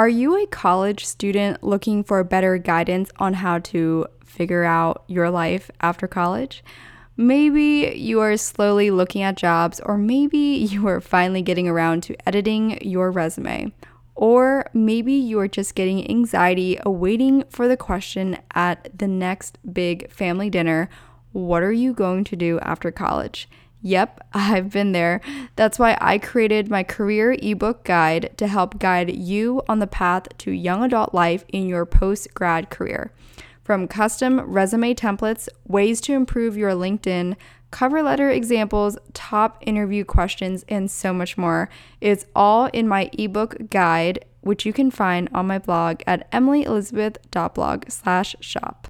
Are you a college student looking for better guidance on how to figure out your life after college? Maybe you are slowly looking at jobs, or maybe you are finally getting around to editing your resume. Or maybe you are just getting anxiety awaiting for the question at the next big family dinner what are you going to do after college? Yep, I've been there. That's why I created my career ebook guide to help guide you on the path to young adult life in your post grad career. From custom resume templates, ways to improve your LinkedIn, cover letter examples, top interview questions, and so much more. It's all in my ebook guide, which you can find on my blog at emilyelizabeth.blog/shop.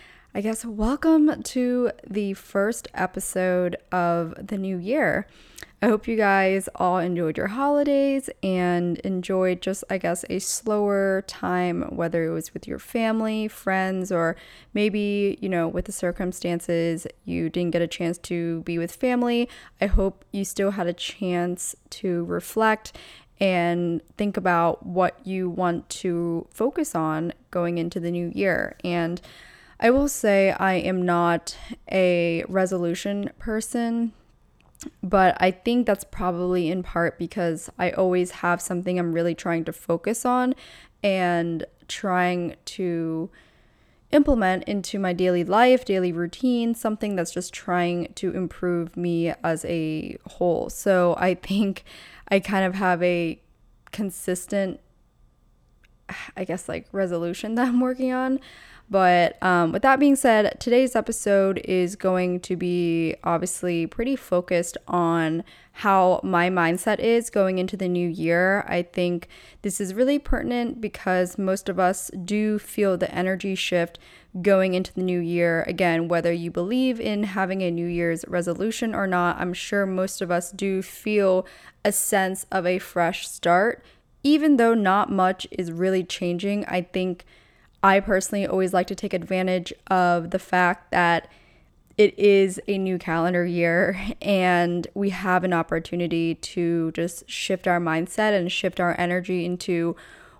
I guess welcome to the first episode of the new year. I hope you guys all enjoyed your holidays and enjoyed just, I guess, a slower time, whether it was with your family, friends, or maybe, you know, with the circumstances you didn't get a chance to be with family. I hope you still had a chance to reflect and think about what you want to focus on going into the new year. And I will say I am not a resolution person, but I think that's probably in part because I always have something I'm really trying to focus on and trying to implement into my daily life, daily routine, something that's just trying to improve me as a whole. So I think I kind of have a consistent, I guess, like resolution that I'm working on. But um, with that being said, today's episode is going to be obviously pretty focused on how my mindset is going into the new year. I think this is really pertinent because most of us do feel the energy shift going into the new year. Again, whether you believe in having a New Year's resolution or not, I'm sure most of us do feel a sense of a fresh start. Even though not much is really changing, I think I personally always like to take advantage of the fact that it is a new calendar year and we have an opportunity to just shift our mindset and shift our energy into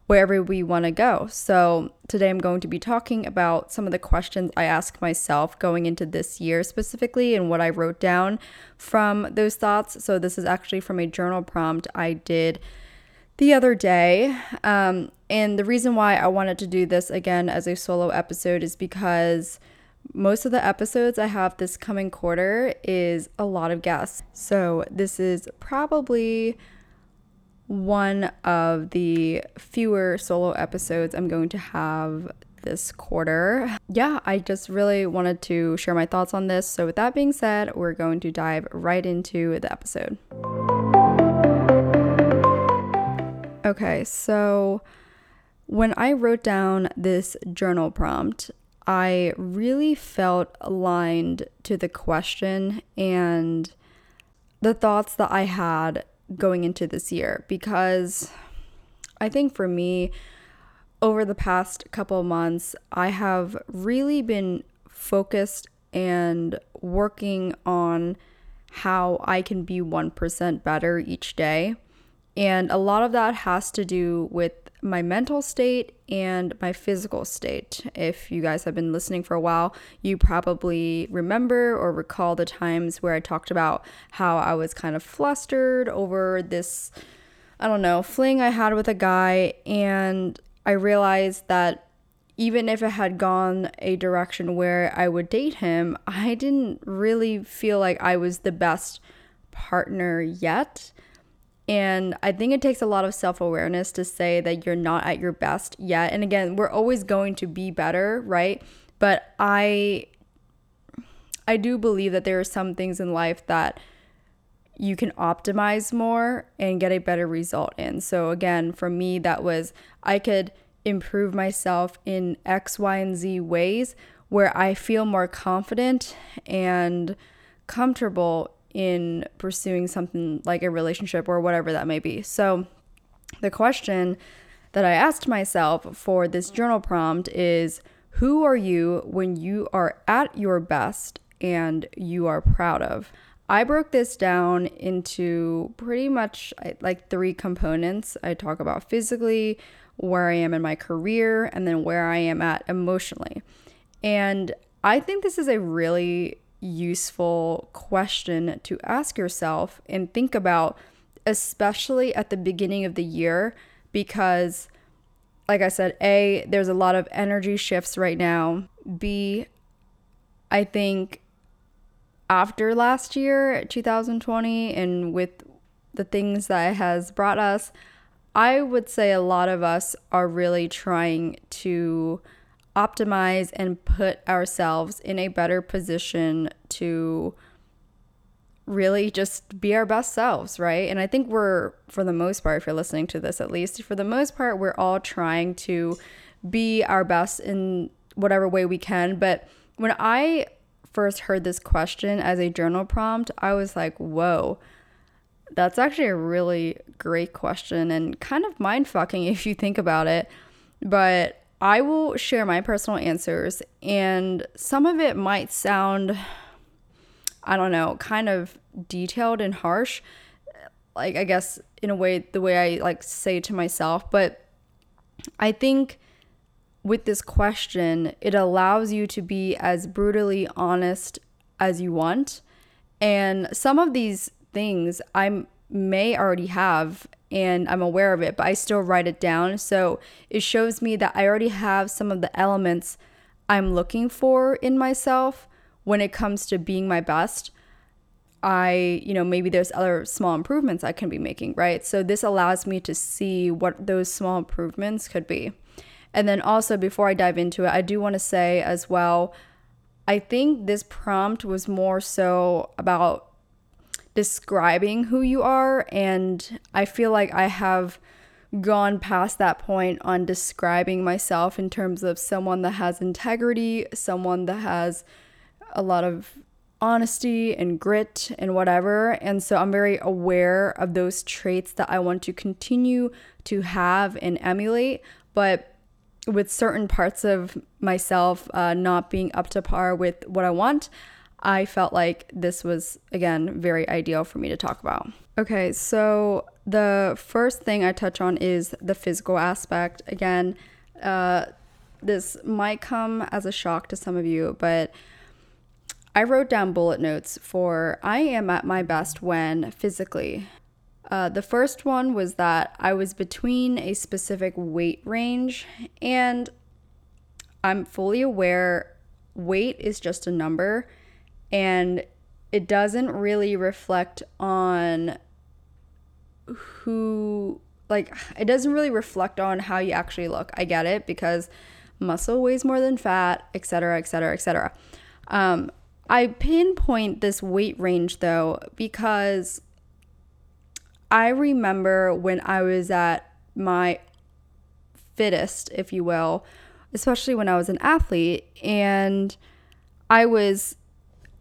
wherever we want to go. So, today I'm going to be talking about some of the questions I ask myself going into this year specifically and what I wrote down from those thoughts. So, this is actually from a journal prompt I did the other day. Um, and the reason why I wanted to do this again as a solo episode is because most of the episodes I have this coming quarter is a lot of guests. So this is probably one of the fewer solo episodes I'm going to have this quarter. Yeah, I just really wanted to share my thoughts on this. So, with that being said, we're going to dive right into the episode. Okay, so when I wrote down this journal prompt, I really felt aligned to the question and the thoughts that I had going into this year because I think for me, over the past couple months, I have really been focused and working on how I can be 1% better each day. And a lot of that has to do with my mental state and my physical state. If you guys have been listening for a while, you probably remember or recall the times where I talked about how I was kind of flustered over this, I don't know, fling I had with a guy. And I realized that even if it had gone a direction where I would date him, I didn't really feel like I was the best partner yet. And I think it takes a lot of self awareness to say that you're not at your best yet. And again, we're always going to be better, right? But I I do believe that there are some things in life that you can optimize more and get a better result in. So, again, for me, that was I could improve myself in X, Y, and Z ways where I feel more confident and comfortable in pursuing something like a relationship or whatever that may be. So, the question that I asked myself for this journal prompt is Who are you when you are at your best and you are proud of? I broke this down into pretty much like three components. I talk about physically, where I am in my career, and then where I am at emotionally. And I think this is a really useful question to ask yourself and think about, especially at the beginning of the year, because, like I said, A, there's a lot of energy shifts right now. B, I think after last year, 2020, and with the things that it has brought us, I would say a lot of us are really trying to optimize and put ourselves in a better position to really just be our best selves, right? And I think we're, for the most part, if you're listening to this at least, for the most part, we're all trying to be our best in whatever way we can. But when I first heard this question as a journal prompt, I was like, whoa, that's actually a really great question and kind of mind fucking if you think about it. But I will share my personal answers, and some of it might sound, I don't know, kind of detailed and harsh. Like, I guess in a way, the way I like say to myself, but I think with this question, it allows you to be as brutally honest as you want. And some of these things I may already have and I'm aware of it, but I still write it down. So it shows me that I already have some of the elements I'm looking for in myself when it comes to being my best. I, you know, maybe there's other small improvements I can be making, right? So this allows me to see what those small improvements could be. And then also, before I dive into it, I do want to say as well, I think this prompt was more so about describing who you are. And I feel like I have gone past that point on describing myself in terms of someone that has integrity, someone that has a lot of honesty and grit and whatever. And so I'm very aware of those traits that I want to continue to have and emulate. But with certain parts of myself uh, not being up to par with what I want, I felt like this was, again, very ideal for me to talk about. Okay, so the first thing I touch on is the physical aspect. Again, uh, this might come as a shock to some of you, but I wrote down bullet notes for I am at my best when physically. Uh, the first one was that I was between a specific weight range, and I'm fully aware weight is just a number and it doesn't really reflect on who like it doesn't really reflect on how you actually look. I get it because muscle weighs more than fat, etc., etc., etc. I pinpoint this weight range though because I remember when I was at my fittest, if you will, especially when I was an athlete, and I was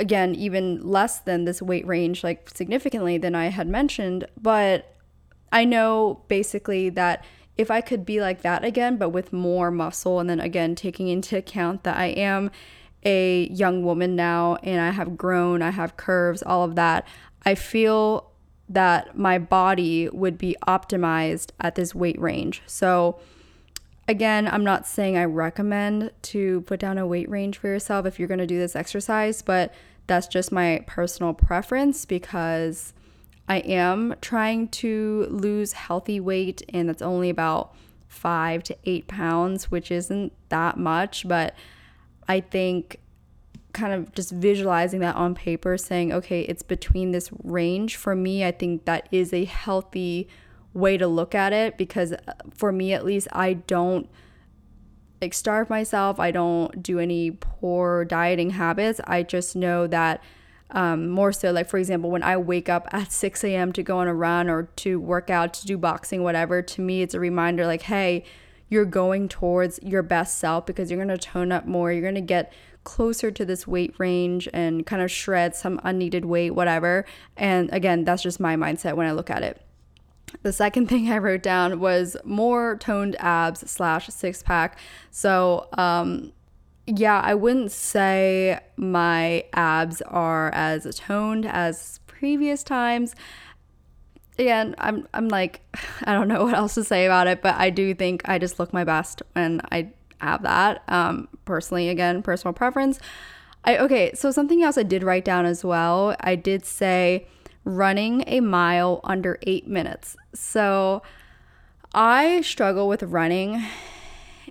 again even less than this weight range like significantly than I had mentioned but I know basically that if I could be like that again but with more muscle and then again taking into account that I am a young woman now and I have grown I have curves all of that I feel that my body would be optimized at this weight range. So Again, I'm not saying I recommend to put down a weight range for yourself if you're going to do this exercise, but that's just my personal preference because I am trying to lose healthy weight, and that's only about five to eight pounds, which isn't that much. But I think kind of just visualizing that on paper, saying, okay, it's between this range for me, I think that is a healthy way to look at it because uh, for me at least, I don't like starve myself. I don't do any poor dieting habits. I just know that Um, more so, like for example, when I wake up at 6 a.m. to go on a run or to work out, to do boxing, whatever, to me, it's a reminder like, hey, you're going towards your best self because you're going to tone up more. You're going to get closer to this weight range and kind of shred some unneeded weight, whatever. And again, that's just my mindset when I look at it. The second thing I wrote down was more toned abs slash six pack. So, um, yeah, I wouldn't say my abs are as toned as previous times. Again, I'm I'm like I don't know what else to say about it, but I do think I just look my best when I have that. Um, personally, again, personal preference. I okay, so something else I did write down as well. I did say running a mile under eight minutes. So I struggle with running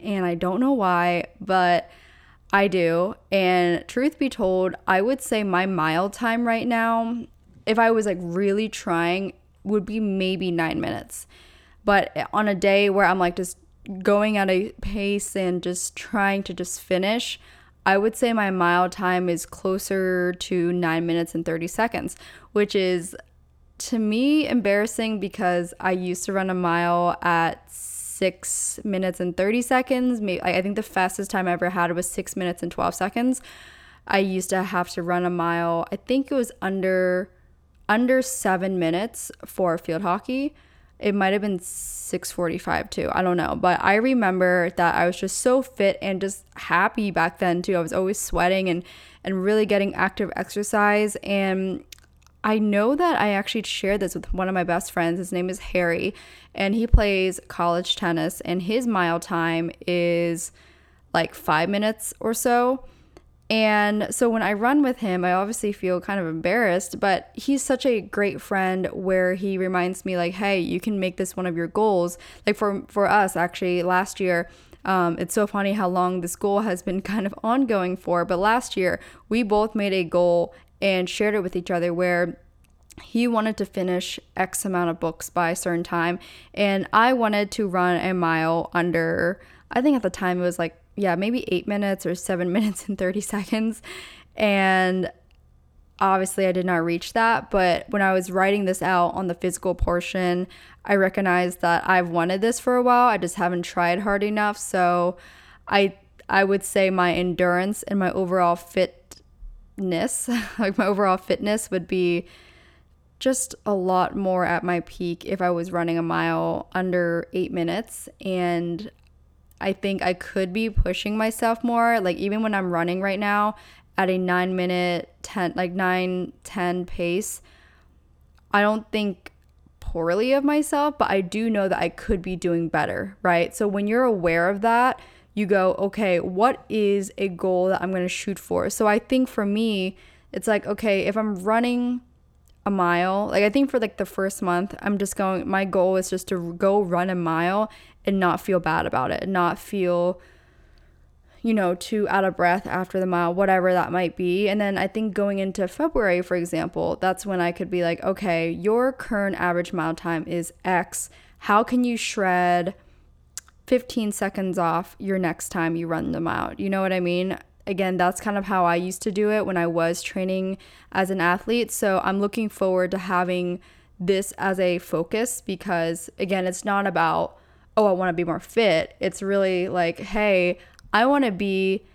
and I don't know why, but I do. And truth be told, I would say my mile time right now, if I was like really trying, would be maybe nine minutes. But on a day where I'm like just going at a pace and just trying to just finish, I would say my mile time is closer to nine minutes and 30 seconds, which is to me embarrassing because I used to run a mile at six minutes and 30 seconds. Maybe, I think the fastest time I ever had was six minutes and 12 seconds. I used to have to run a mile, I think it was under under seven minutes for field hockey. It might have been 645 too. I don't know. But I remember that I was just so fit and just happy back then too. I was always sweating and and really getting active exercise and I know that I actually shared this with one of my best friends. His name is Harry, and he plays college tennis, and his mile time is like five minutes or so. And so when I run with him, I obviously feel kind of embarrassed, but he's such a great friend where he reminds me like, "Hey, you can make this one of your goals." Like for for us actually last year, um, it's so funny how long this goal has been kind of ongoing for, but last year we both made a goal and shared it with each other where he wanted to finish X amount of books by a certain time, and I wanted to run a mile under, I think at the time it was like, yeah, maybe eight minutes or seven minutes and 30 seconds. And obviously, I did not reach that. But when I was writing this out on the physical portion, I recognized that I've wanted this for a while. I just haven't tried hard enough. So I, I would say my endurance and my overall fitness, like my overall fitness, would be just a lot more at my peak if I was running a mile under eight minutes. And I think I could be pushing myself more. Like, even when I'm running right now at a nine minute, 10, like nine, 10 pace, I don't think poorly of myself, but I do know that I could be doing better, right? So when you're aware of that, you go, okay, what is a goal that I'm going to shoot for? So I think for me, it's like, okay, if I'm running a mile. Like I think for like the first month, I'm just going my goal is just to go run a mile and not feel bad about it, and not feel you know, too out of breath after the mile, whatever that might be. And then I think going into February, for example, that's when I could be like, okay, your current average mile time is X. How can you shred 15 seconds off your next time you run the mile? You know what I mean? again, that's kind of how I used to do it when I was training as an athlete. So I'm looking forward to having this as a focus because, again, it's not about, oh, I want to be more fit. It's really like, hey, I want to be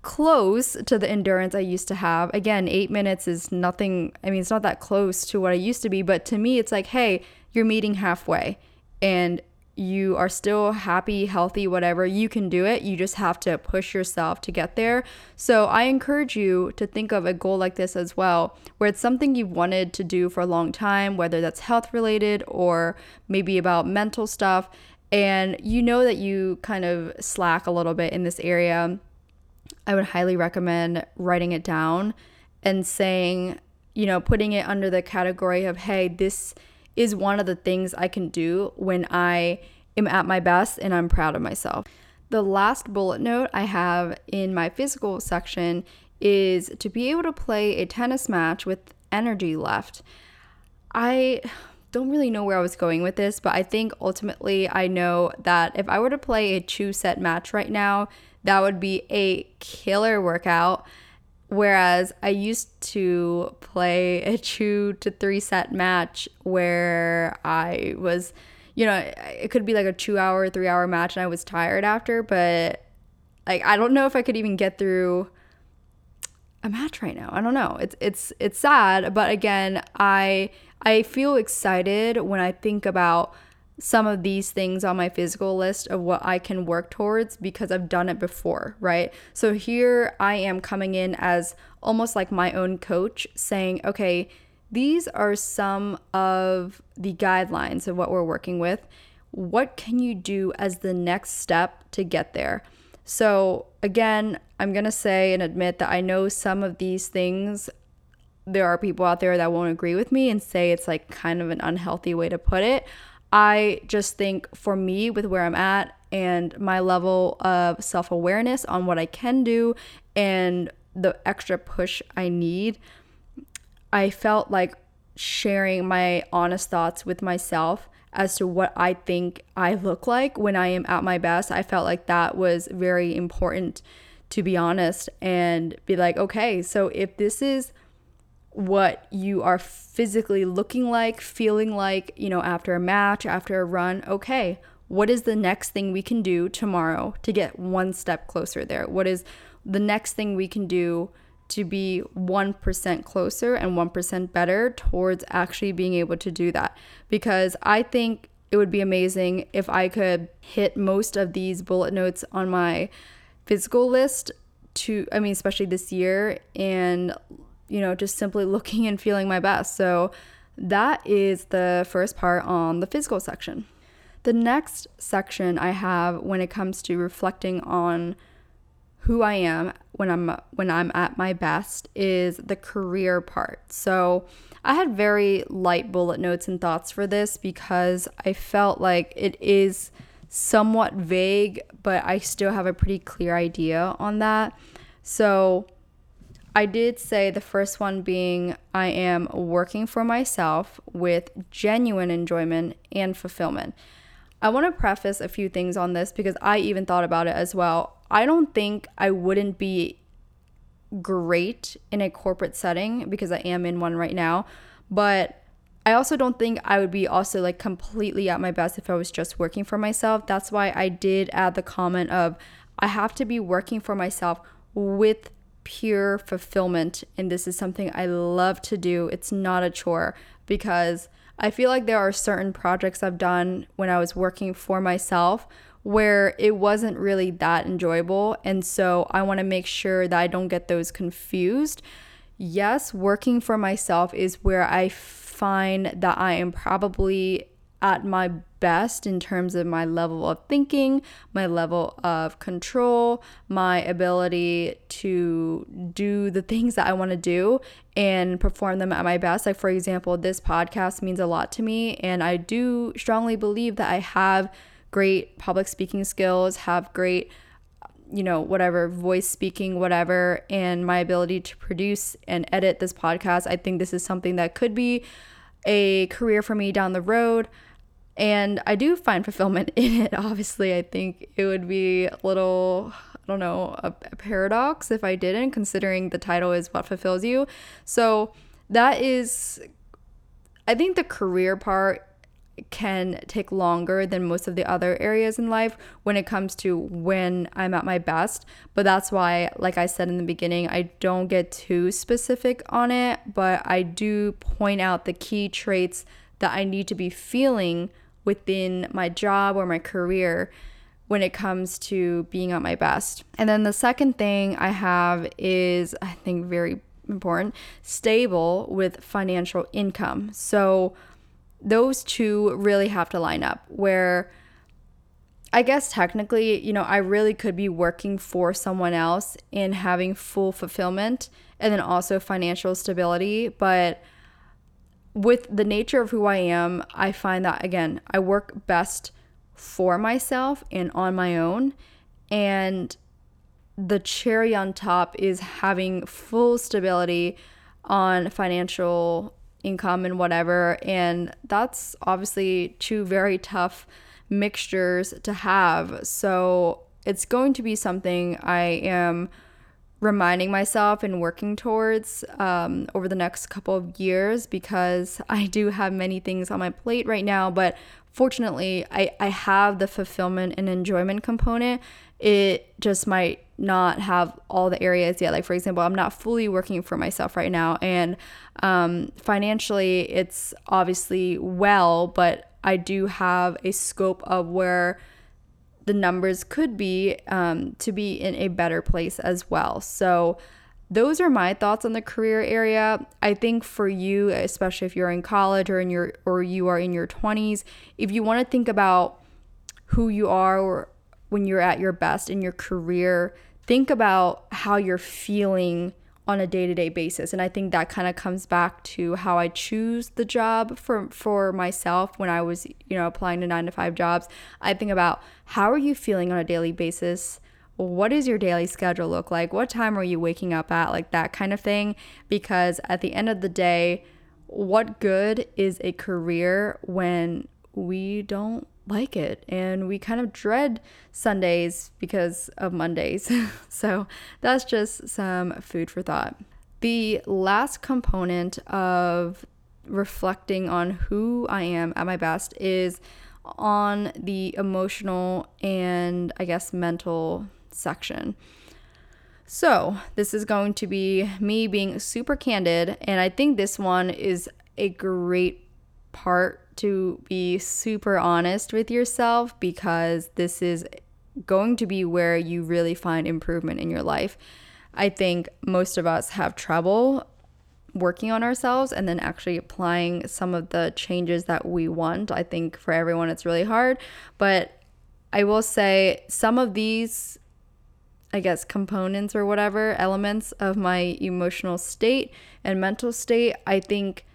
close to the endurance I used to have. Again, eight minutes is nothing, I mean, it's not that close to what I used to be, but to me, it's like, hey, you're meeting halfway. And you are still happy, healthy, whatever, you can do it. You just have to push yourself to get there. So I encourage you to think of a goal like this as well, where it's something you've wanted to do for a long time, whether that's health related or maybe about mental stuff. And you know that you kind of slack a little bit in this area. I would highly recommend writing it down and saying, you know, putting it under the category of, hey, this is one of the things I can do when I am at my best and I'm proud of myself. The last bullet note I have in my physical section is to be able to play a tennis match with energy left. I don't really know where I was going with this, but I think ultimately I know that if I were to play a two set match right now, that would be a killer workout. Whereas I used to play a two to three set match where I was, you know, it could be like a two hour, three hour match and I was tired after, but like I don't know if I could even get through a match right now. I don't know. It's it's it's sad, but again, I I feel excited when I think about some of these things on my physical list of what I can work towards because I've done it before, right? So here I am coming in as almost like my own coach saying, okay, these are some of the guidelines of what we're working with. What can you do as the next step to get there? So, again, I'm going to say and admit that I know some of these things there are people out there that won't agree with me and say it's like kind of an unhealthy way to put it. I just think for me, with where I'm at and my level of self awareness on what I can do and the extra push I need, I felt like sharing my honest thoughts with myself as to what I think I look like when I am at my best. I felt like that was very important to be honest and be like, okay, so if this is what you are physically looking like, feeling like, you know, after a match, after a run. Okay, what is the next thing we can do tomorrow to get one step closer there? What is the next thing we can do to be 1% closer and 1% better towards actually being able to do that? Because I think it would be amazing if I could hit most of these bullet notes on my physical list to, I mean, especially this year and you know, just simply looking and feeling my best. So that is the first part on the physical section. The next section I have when it comes to reflecting on who I am when I'm when I'm at my best is the career part. So I had very light bullet notes and thoughts for this because I felt like it is somewhat vague, but I still have a pretty clear idea on that. So I did say the first one being I am working for myself with genuine enjoyment and fulfillment. I want to preface a few things on this because I even thought about it as well. I don't think I wouldn't be great in a corporate setting because I am in one right now, but I also don't think I would be also like completely at my best if I was just working for myself. That's why I did add the comment of I have to be working for myself with pure fulfillment. And this is something I love to do. It's not a chore because I feel like there are certain projects I've done when I was working for myself where it wasn't really that enjoyable. And so I want to make sure that I don't get those confused. Yes, working for myself is where I find that I am probably at my best in terms of my level of thinking, my level of control, my ability to do the things that I want to do and perform them at my best. Like, for example, this podcast means a lot to me, and I do strongly believe that I have great public speaking skills, have great you know, whatever, voice speaking, whatever, and my ability to produce and edit this podcast. I think this is something that could be a career for me down the road. And I do find fulfillment in it. Obviously, I think it would be a little, I don't know, a, a paradox if I didn't, considering the title is What Fulfills You. So that is, I think the career part can take longer than most of the other areas in life when it comes to when I'm at my best. But that's why, like I said in the beginning, I don't get too specific on it, but I do point out the key traits that I need to be feeling within my job or my career when it comes to being at my best. And then the second thing I have is, I think, very important stable with financial income. So those two really have to line up where I guess technically, you know, I really could be working for someone else and having full fulfillment and then also financial stability, but with the nature of who I am, I find that again, I work best for myself and on my own. And the cherry on top is having full stability on financial income and whatever. And that's obviously two very tough mixtures to have. So it's going to be something I am reminding myself and working towards um, over the next couple of years because I do have many things on my plate right now. But fortunately, I, I have the fulfillment and enjoyment component. It just might not have all the areas yet. Like, for example, I'm not fully working for myself right now. And um, financially, it's obviously well, but I do have a scope of where the numbers could be um, to be in a better place as well. So, those are my thoughts on the career area. I think for you, especially if you're in college or in your or you are in your 20s, if you want to think about who you are or when you're at your best in your career, think about how you're feeling on a day-to-day basis. And i think that kind of comes back to how i choose the job for for myself when i was you know applying to 9 to 5 jobs. I think about how are you feeling on a daily basis? What does your daily schedule look like? What time are you waking up at? Like that kind of thing. Because at the end of the day what good is a career when we don't like it and we kind of dread Sundays because of Mondays. so that's just some food for thought. The last component of reflecting on who I am at my best is on the emotional and I guess mental section. So, this is going to be me being super candid, and I think this one is a great part to be super honest with yourself because this is going to be where you really find improvement in your life. I think most of us have trouble working on ourselves and then actually applying some of the changes that we want. I think for everyone it's really hard, but I will say some of these I guess components or whatever elements of my emotional state and mental state, I think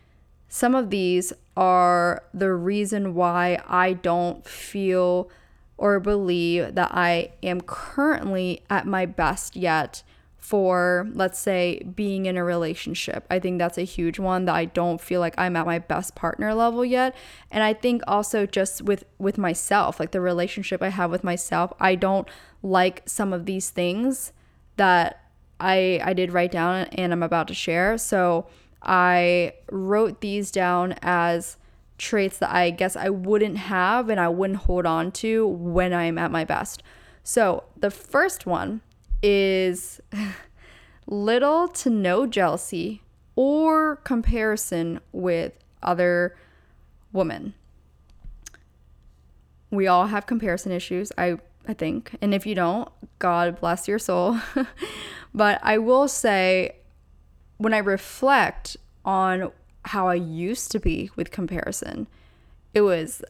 some of these are the reason why I don't feel or believe that I am currently at my best yet for, let's say, being in a relationship. I think that's a huge one that I don't feel like I'm at my best partner level yet. And I think also just with with myself, like the relationship I have with myself, I don't like some of these things that I I did write down and I'm about to share. So I wrote these down as traits that I guess I wouldn't have and I wouldn't hold on to when I'm at my best. So, the first one is little to no jealousy or comparison with other women. We all have comparison issues, I I think. And if you don't, God bless your soul. but I will say when I reflect on how I used to be with comparison, it was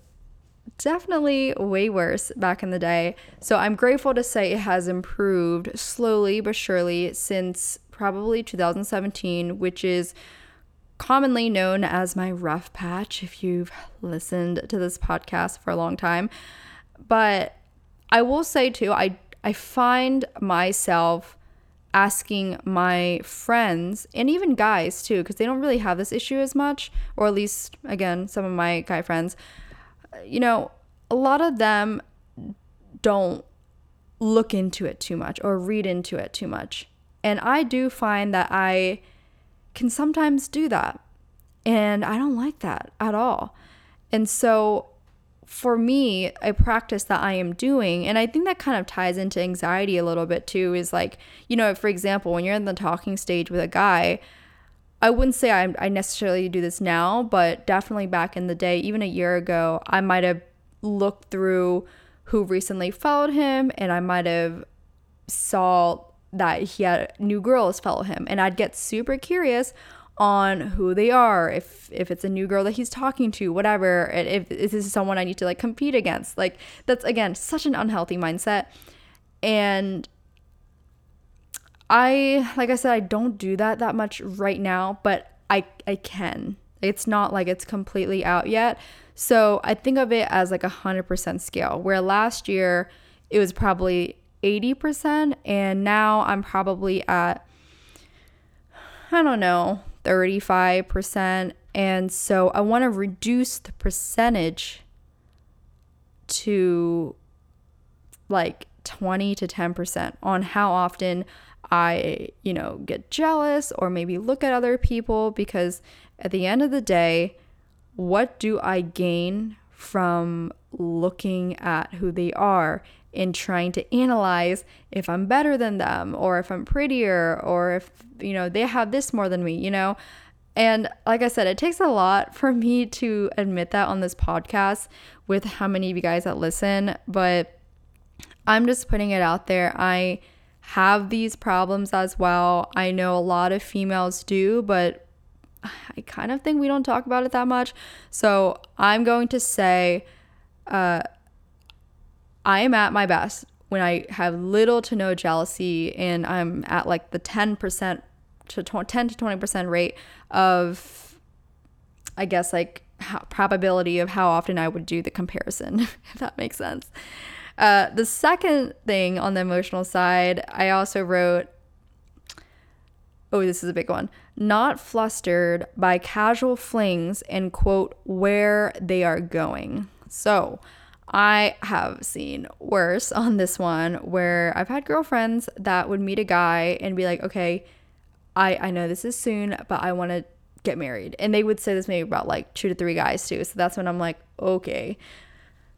definitely way worse back in the day. So I'm grateful to say it has improved slowly but surely since probably 2017, which is commonly known as my rough patch if you've listened to this podcast for a long time. But I will say too, I I find myself asking my friends and even guys too, because they don't really have this issue as much, or at least, again, some of my guy friends, you know, a lot of them don't look into it too much or read into it too much. And I do find that I can sometimes do that. And I don't like that at all. And so for me, a practice that I am doing, and I think that kind of ties into anxiety a little bit too, is like, you know, for example, when you're in the talking stage with a guy, I wouldn't say I, I necessarily do this now, but definitely back in the day, even a year ago, I might have looked through who recently followed him and I might have saw that he had new girls follow him and I'd get super curious on who they are. If if it's a new girl that he's talking to whatever if, if this is someone i need to like compete against like that's again such an unhealthy mindset. And i like i said i don't do that that much right now but i i can. It's not like it's completely out yet. So i think of it as like a 100% scale where last year it was probably 80% and now i'm probably at i don't know 35%. And so I want to reduce the percentage to like 20 to 10% on how often I, you know, get jealous or maybe look at other people because at the end of the day, what do I gain from looking at who they are and trying to analyze if I'm better than them or if I'm prettier or if, you know, they have this more than me, you know? And like I said, it takes a lot for me to admit that on this podcast with how many of you guys that listen, but I'm just putting it out there. I have these problems as well. I know a lot of females do, but I kind of think we don't talk about it that much. So I'm going to say, uh, I am at my best when I have little to no jealousy and I'm at like the 10% to 10 to 20% rate of, I guess, like how, probability of how often I would do the comparison, if that makes sense. Uh, the second thing on the emotional side, I also wrote, oh, this is a big one, not flustered by casual flings and quote, where they are going. So, I have seen worse on this one where I've had girlfriends that would meet a guy and be like, okay, I, I know this is soon, but I want to get married. And they would say this maybe about like two to three guys too. So that's when I'm like, okay.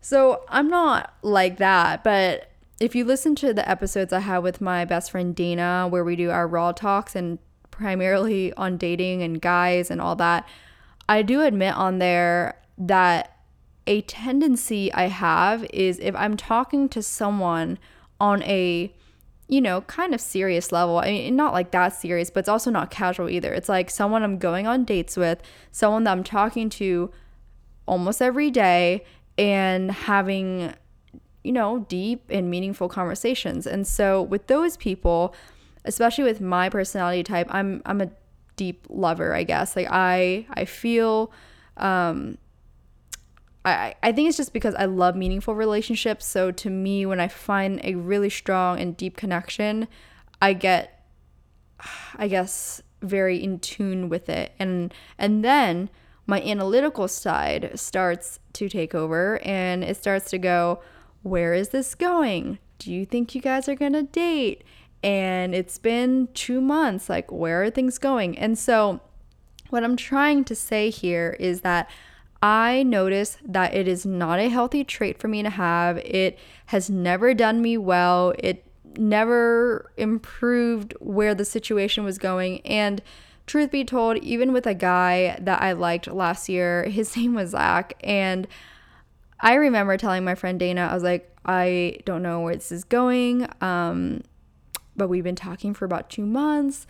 So I'm not like that, but if you listen to the episodes I have with my best friend Dana, where we do our raw talks and primarily on dating and guys and all that, I do admit on there that a tendency I have is if I'm talking to someone on a you know, kind of serious level. I mean, not like that serious, but it's also not casual either. It's like someone I'm going on dates with, someone that I'm talking to almost every day and having, you know, deep and meaningful conversations. And so with those people, especially with my personality type, I'm I'm a deep lover, I guess. Like I I feel um I, I think it's just because I love meaningful relationships. So to me, when I find a really strong and deep connection, I get, I guess, very in tune with it. And and then my analytical side starts to take over and it starts to go, where is this going? Do you think you guys are gonna date? And it's been two months. Like, where are things going? And so, what I'm trying to say here is that I notice that it is not a healthy trait for me to have. It has never done me well. It never improved where the situation was going. And truth be told, even with a guy that I liked last year, his name was Zach. And I remember telling my friend Dana, I was like, I don't know where this is going. Um, but we've been talking for about two months.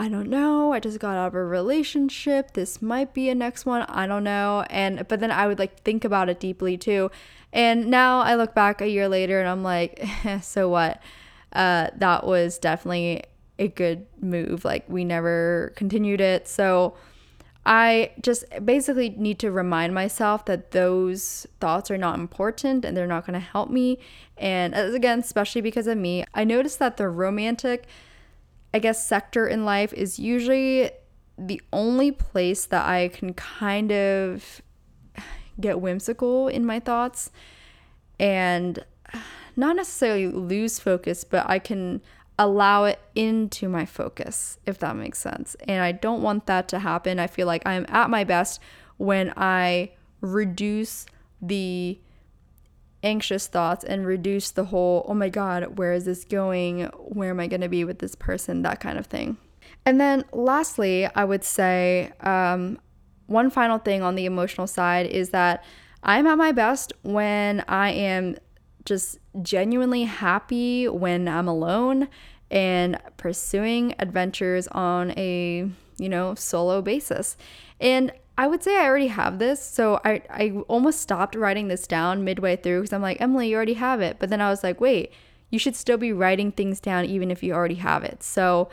I don't know. I just got out of a relationship. This might be a next one. I don't know. And but then I would like think about it deeply too. And now I look back a year later and I'm like, so what? Uh, that was definitely a good move. Like we never continued it. So I just basically need to remind myself that those thoughts are not important and they're not going to help me. And again, especially because of me, I noticed that the romantic I guess, sector in life is usually the only place that I can kind of get whimsical in my thoughts and not necessarily lose focus, but I can allow it into my focus, if that makes sense. And I don't want that to happen. I feel like I'm at my best when I reduce the anxious thoughts and reduce the whole, oh my God, where is this going? Where am I going to be with this person? That kind of thing. And then lastly, I would say um, one final thing on the emotional side is that I'm at my best when I am just genuinely happy when I'm alone and pursuing adventures on a, you know, solo basis. And I would say I already have this. So I, I almost stopped writing this down midway through because I'm like, Emily, you already have it. But then I was like, wait, you should still be writing things down even if you already have it. So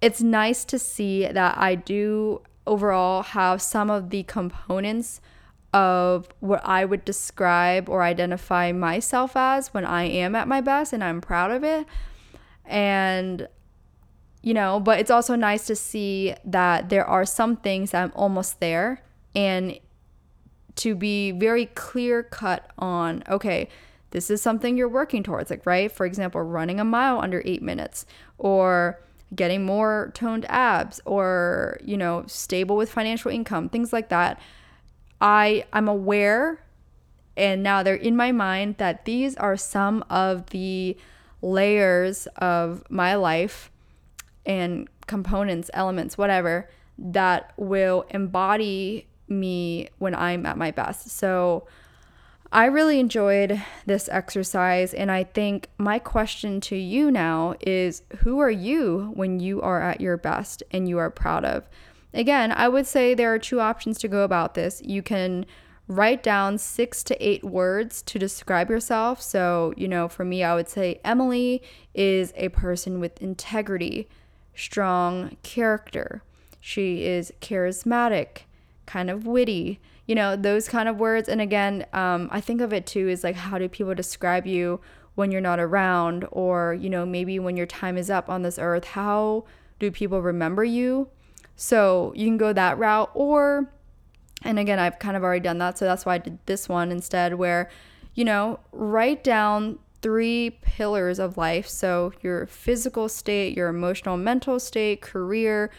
it's nice to see that I do overall have some of the components of what I would describe or identify myself as when I am at my best and I'm proud of it. And you know, but it's also nice to see that there are some things that I'm almost there and to be very clear cut on, okay, this is something you're working towards, like, right? For example, running a mile under eight minutes or getting more toned abs or, you know, stable with financial income, things like that. I I'm aware and now they're in my mind that these are some of the layers of my life and components, elements, whatever that will embody me when I'm at my best. So I really enjoyed this exercise, and I think my question to you now is who are you when you are at your best and you are proud of? Again, I would say there are two options to go about this. You can write down six to eight words to describe yourself. So, you know, for me, I would say Emily is a person with integrity, strong character. She is charismatic, kind of witty you know, those kind of words. And again, um, I think of it too is like, how do people describe you when you're not around? Or, you know, maybe when your time is up on this earth, how do people remember you? So you can go that route. Or, and again, I've kind of already done that. So that's why I did this one instead, where, you know, write down three pillars of life. So your physical state, your emotional, mental state, career,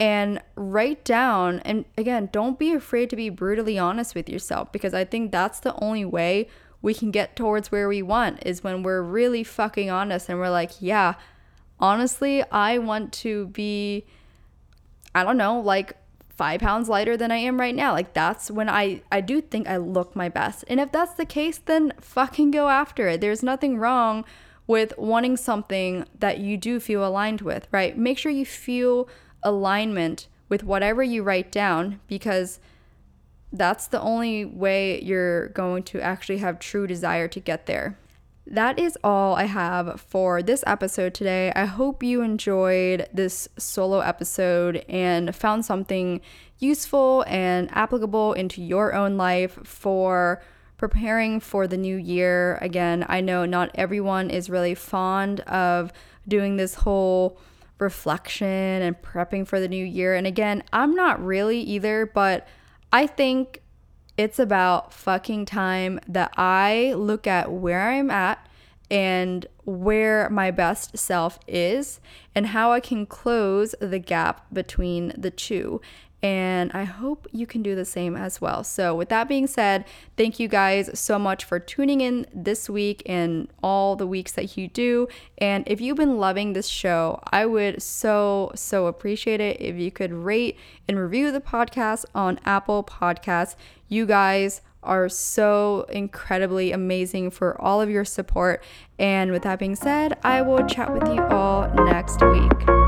and write down and again don't be afraid to be brutally honest with yourself because i think that's the only way we can get towards where we want is when we're really fucking honest and we're like yeah honestly i want to be i don't know like five pounds lighter than i am right now. Like that's when i i do think i look my best. And if that's the case then fucking go after it. There's nothing wrong with wanting something that you do feel aligned with right? Make sure you feel alignment with whatever you write down because that's the only way you're going to actually have true desire to get there. That is all I have for this episode today. I hope you enjoyed this solo episode and found something useful and applicable into your own life for preparing for the new year. Again, I know not everyone is really fond of doing this whole reflection and prepping for the new year. And again, I'm not really either, but I think it's about fucking time that I look at where I'm at and where my best self is and how I can close the gap between the two. And I hope you can do the same as well. So, with that being said, thank you guys so much for tuning in this week and all the weeks that you do. And if you've been loving this show, I would so, so appreciate it if you could rate and review the podcast on Apple Podcasts. You guys are so incredibly amazing for all of your support. And with that being said, I will chat with you all next week.